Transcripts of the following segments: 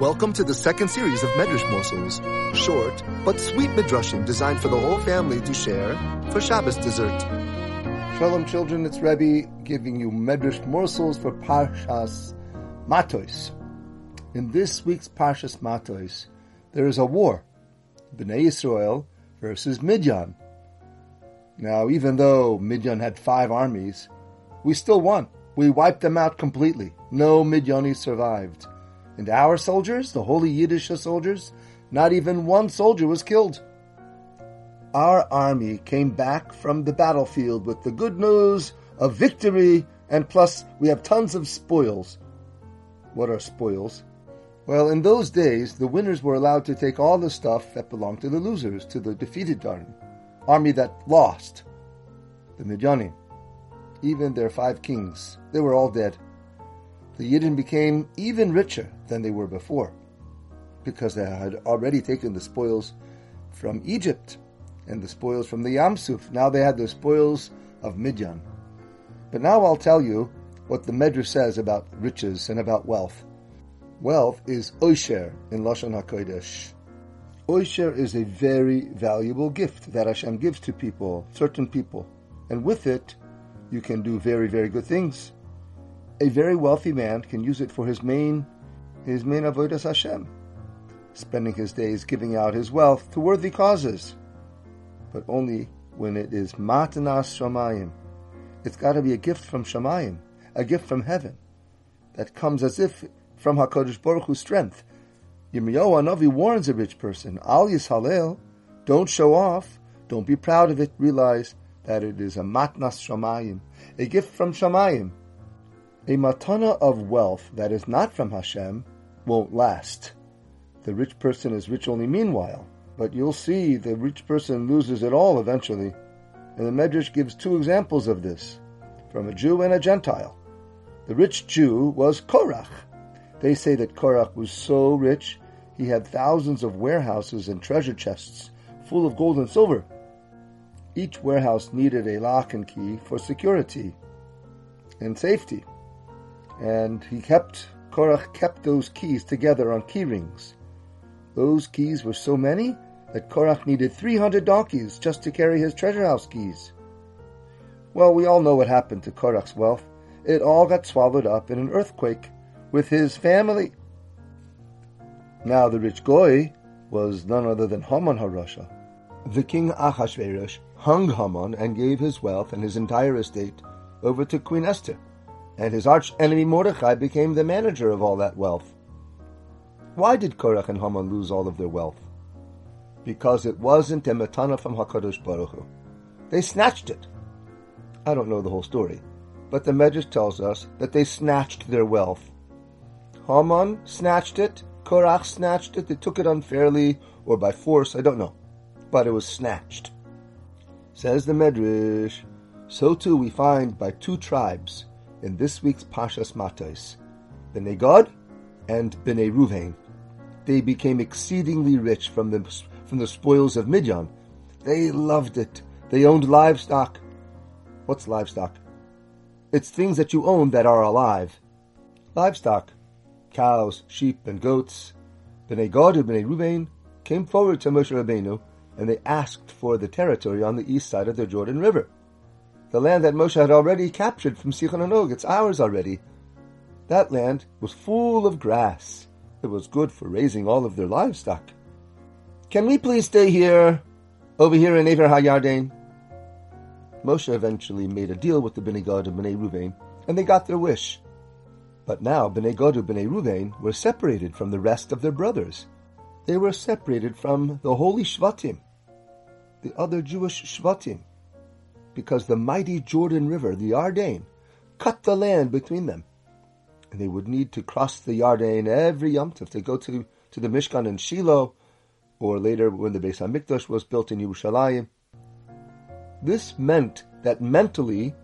Welcome to the second series of Medrash Morsels, short but sweet Midrashim designed for the whole family to share for Shabbos dessert. Shalom children, it's Rebbe giving you Medrash Morsels for Parshas Matos. In this week's Parshas Matos, there is a war, Bnei Yisrael versus Midian. Now, even though Midian had five armies, we still won. We wiped them out completely. No Midiani survived. And our soldiers, the holy Yiddish soldiers, not even one soldier was killed. Our army came back from the battlefield with the good news of victory, and plus we have tons of spoils. What are spoils? Well, in those days, the winners were allowed to take all the stuff that belonged to the losers, to the defeated army, army that lost, the Midianim. Even their five kings, they were all dead the Yidden became even richer than they were before, because they had already taken the spoils from Egypt and the spoils from the Yamsuf. Now they had the spoils of Midian. But now I'll tell you what the Medrash says about riches and about wealth. Wealth is oisher in Lashon HaKodesh. Oisher is a very valuable gift that Hashem gives to people, certain people. And with it, you can do very, very good things a very wealthy man can use it for his main his main avodas Hashem, spending his days giving out his wealth to worthy causes, but only when it is matanas shamayim. It's got to be a gift from shamayim, a gift from heaven, that comes as if from Hakadosh Baruch Hu's strength. Yirmiyahu Anavi warns a rich person: Al Yishalel, don't show off, don't be proud of it. Realize that it is a matnas shamayim, a gift from shamayim a matana of wealth that is not from Hashem won't last. The rich person is rich only meanwhile, but you'll see the rich person loses it all eventually. And the Medrash gives two examples of this, from a Jew and a Gentile. The rich Jew was Korach. They say that Korach was so rich he had thousands of warehouses and treasure chests full of gold and silver. Each warehouse needed a lock and key for security and safety and he kept Korach kept those keys together on key rings. Those keys were so many that Korach needed 300 donkeys just to carry his treasure house keys. Well, we all know what happened to Korach's wealth. It all got swallowed up in an earthquake with his family. Now the rich Goy was none other than Haman HaRasha. The king Achashverosh hung Haman and gave his wealth and his entire estate over to Queen Esther and his arch enemy Mordechai became the manager of all that wealth. Why did Korach and Haman lose all of their wealth? Because it wasn't a matana from Hakadosh Baruch Hu. They snatched it. I don't know the whole story, but the Medrash tells us that they snatched their wealth. Haman snatched it. Korach snatched it. They took it unfairly or by force. I don't know, but it was snatched. Says the Medrash. So too we find by two tribes in this week's Pashas Matos, Bnei Gad and Bnei Ruvain. They became exceedingly rich from the, from the spoils of Midian. They loved it. They owned livestock. What's livestock? It's things that you own that are alive. Livestock. Cows, sheep, and goats. Bnei Gad and Bnei Ruvain came forward to Moshe Rabbeinu and they asked for the territory on the east side of the Jordan River the land that Moshe had already captured from Sichon and Og. It's ours already. That land was full of grass. It was good for raising all of their livestock. Can we please stay here, over here in Aver HaYarden? Moshe eventually made a deal with the Bnei Gad and Bnei Ruvain, and they got their wish. But now Bnei Gad Bnei Ruvain were separated from the rest of their brothers. They were separated from the holy Shvatim, the other Jewish Shvatim because the mighty Jordan River, the Yarden, cut the land between them. And they would need to cross the Yarden every Yom Tov to go to, to the Mishkan in Shiloh, or later when the Beis HaMikdash was built in Yerushalayim. This meant that mentally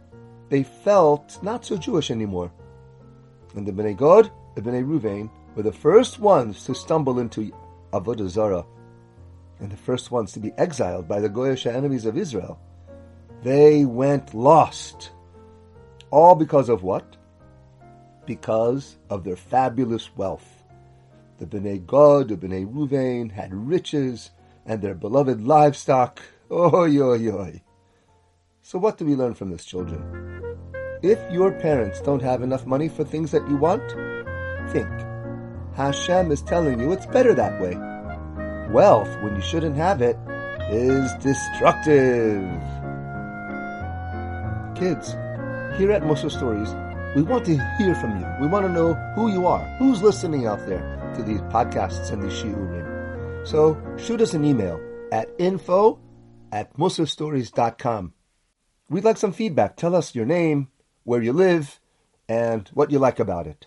they felt not so Jewish anymore. And the Bnei Gad, the Bnei Ruvain, were the first ones to stumble into Avodah Zarah, and the first ones to be exiled by the Goyish enemies of Israel They went lost. All because of what? Because of their fabulous wealth. The Bnei Gad, the Bnei Ruvain had riches and their beloved livestock. Oi, oi, oi. So what do we learn from this, children? If your parents don't have enough money for things that you want, think. Hashem is telling you it's better that way. Wealth, when you shouldn't have it, is destructive. Kids, here at Mussar Stories, we want to hear from you. We want to know who you are, who's listening out there to these podcasts and these shiurim. So shoot us an email at info at mussarstories.com. We'd like some feedback. Tell us your name, where you live, and what you like about it.